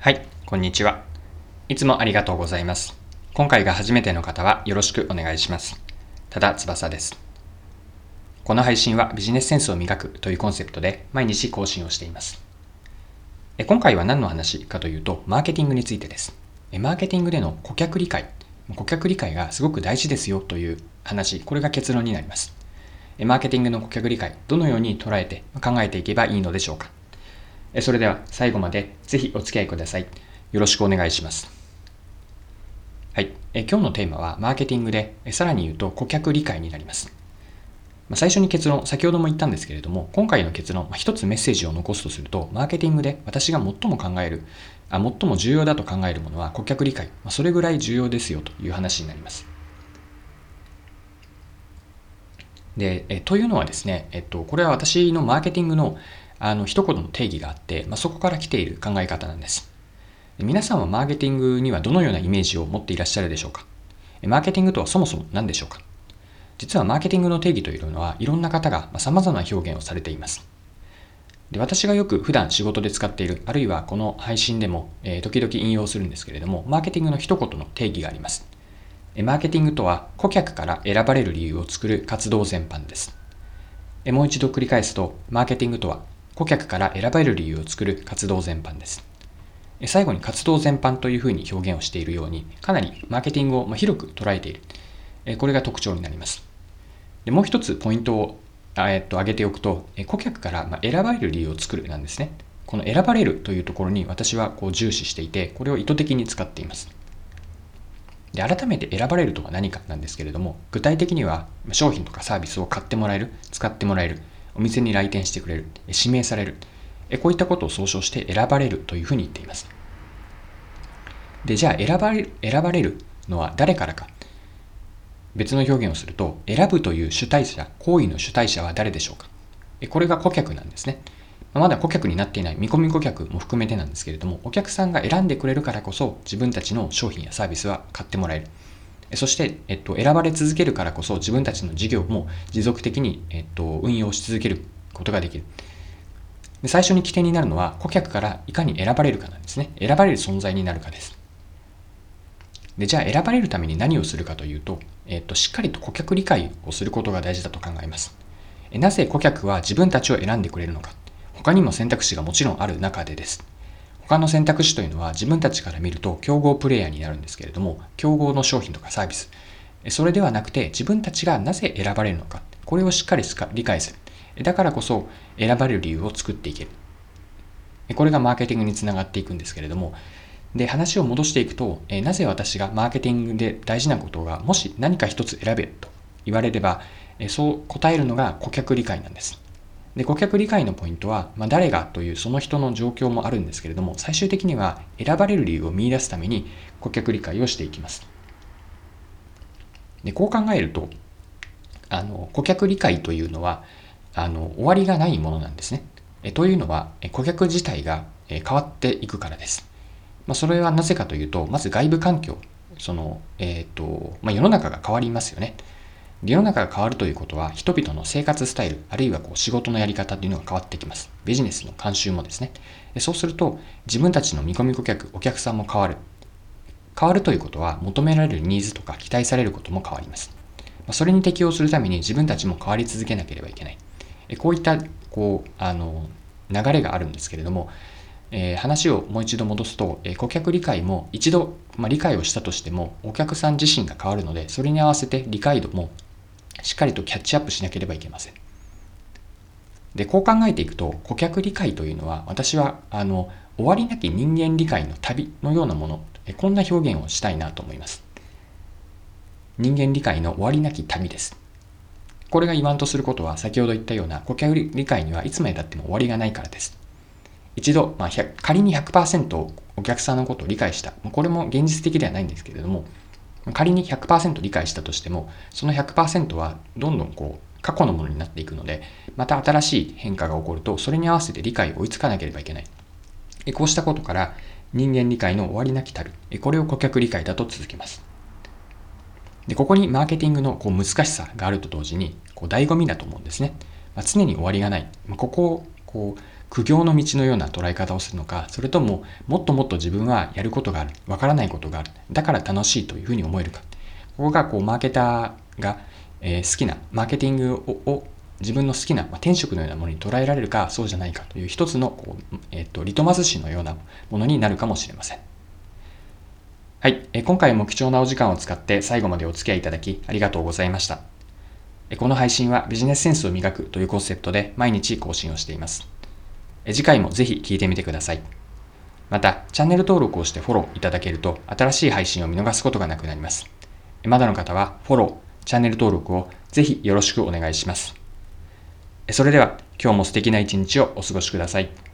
はい、こんにちは。いつもありがとうございます。今回が初めての方はよろしくお願いします。ただ翼です。この配信はビジネスセンスを磨くというコンセプトで毎日更新をしています。今回は何の話かというと、マーケティングについてです。マーケティングでの顧客理解、顧客理解がすごく大事ですよという話、これが結論になります。マーケティングの顧客理解、どのように捉えて考えていけばいいのでしょうか。それでは最後までぜひお付き合いください。よろしくお願いします。はい。え今日のテーマはマーケティングで、さらに言うと顧客理解になります。まあ、最初に結論、先ほども言ったんですけれども、今回の結論、まあ、一つメッセージを残すとすると、マーケティングで私が最も考える、あ最も重要だと考えるものは顧客理解。まあ、それぐらい重要ですよという話になります。で、えというのはですね、えっと、これは私のマーケティングのあの一言の定義があって、まあ、そこから来ている考え方なんです。皆さんはマーケティングにはどのようなイメージを持っていらっしゃるでしょうか？マーケティングとはそもそも何でしょうか？実はマーケティングの定義というのはいろんな方が様々な表現をされています。で私がよく普段仕事で使っている、あるいはこの配信でも、えー、時々引用するんですけれども、マーケティングの一言の定義があります。マーケティングとは顧客から選ばれる理由を作る活動全般です。もう一度繰り返すと、マーケティングとは顧客から選ばれる理由を作る活動全般です。最後に活動全般というふうに表現をしているように、かなりマーケティングを広く捉えている。これが特徴になります。でもう一つポイントを、えっと、挙げておくと、顧客から選ばれる理由を作るなんですね。この選ばれるというところに私はこう重視していて、これを意図的に使っています。で改めて選ばれるとは何かなんですけれども、具体的には商品とかサービスを買ってもらえる、使ってもらえる、お店に来店してくれる、指名される、こういったことを総称して選ばれるというふうに言っています。で、じゃあ選ばれる選ばれるのは誰からか。別の表現をすると、選ぶという主体者、行為の主体者は誰でしょうか。これが顧客なんですね。まだ顧客になっていない見込み顧客も含めてなんですけれども、お客さんが選んでくれるからこそ自分たちの商品やサービスは買ってもらえる。そして、えっと、選ばれ続けるからこそ自分たちの事業も持続的に、えっと、運用し続けることができる。で最初に起点になるのは顧客からいかに選ばれるかなんですね。選ばれる存在になるかです。で、じゃあ選ばれるために何をするかというと、えっと、しっかりと顧客理解をすることが大事だと考えます。なぜ顧客は自分たちを選んでくれるのか。他にも選択肢がもちろんある中でです。他の選択肢というのは自分たちから見ると競合プレイヤーになるんですけれども、競合の商品とかサービス、それではなくて自分たちがなぜ選ばれるのか、これをしっかり理解する。だからこそ選ばれる理由を作っていける。これがマーケティングにつながっていくんですけれども、で、話を戻していくと、なぜ私がマーケティングで大事なことが、もし何か一つ選べと言われれば、そう答えるのが顧客理解なんです。で、顧客理解のポイントは、まあ、誰がというその人の状況もあるんですけれども、最終的には選ばれる理由を見出すために顧客理解をしていきます。で、こう考えると、あの、顧客理解というのは、あの、終わりがないものなんですね。えというのは、顧客自体が変わっていくからです。まあ、それはなぜかというと、まず外部環境、その、えっ、ー、と、まあ、世の中が変わりますよね。世の中が変わるということは、人々の生活スタイル、あるいはこう仕事のやり方というのが変わってきます。ビジネスの慣習もですね。そうすると、自分たちの見込み顧客、お客さんも変わる。変わるということは、求められるニーズとか期待されることも変わります。それに適応するために自分たちも変わり続けなければいけない。こういった、こう、あの、流れがあるんですけれども、えー、話をもう一度戻すと、えー、顧客理解も一度、まあ、理解をしたとしてもお客さん自身が変わるのでそれに合わせて理解度もしっかりとキャッチアップしなければいけません。で、こう考えていくと、顧客理解というのは、私は、あの、終わりなき人間理解の旅のようなもの、こんな表現をしたいなと思います。人間理解の終わりなき旅です。これが言わんとすることは、先ほど言ったような顧客理解にはいつまでたっても終わりがないからです。一度、まあ、仮に100%お客さんのことを理解した。これも現実的ではないんですけれども、仮に100%理解したとしても、その100%はどんどんこう過去のものになっていくので、また新しい変化が起こると、それに合わせて理解を追いつかなければいけない。こうしたことから、人間理解の終わりなき旅、これを顧客理解だと続けます。で、ここにマーケティングのこう難しさがあると同時に、こう醍醐味だと思うんですね。まあ、常に終わりがない。まあ、ここをこう苦行の道のような捉え方をするのか、それとももっともっと自分はやることがある、わからないことがある、だから楽しいというふうに思えるか。ここがこうマーケターが、えー、好きな、マーケティングを自分の好きな、まあ、天職のようなものに捉えられるか、そうじゃないかという一つのこう、えーと、リトマス紙のようなものになるかもしれません。はい、えー、今回も貴重なお時間を使って最後までお付き合いいただきありがとうございました。この配信はビジネスセンスを磨くというコンセプトで毎日更新をしています。次回もぜひ聞いてみてください。また、チャンネル登録をしてフォローいただけると新しい配信を見逃すことがなくなります。まだの方はフォロー、チャンネル登録をぜひよろしくお願いします。それでは今日も素敵な一日をお過ごしください。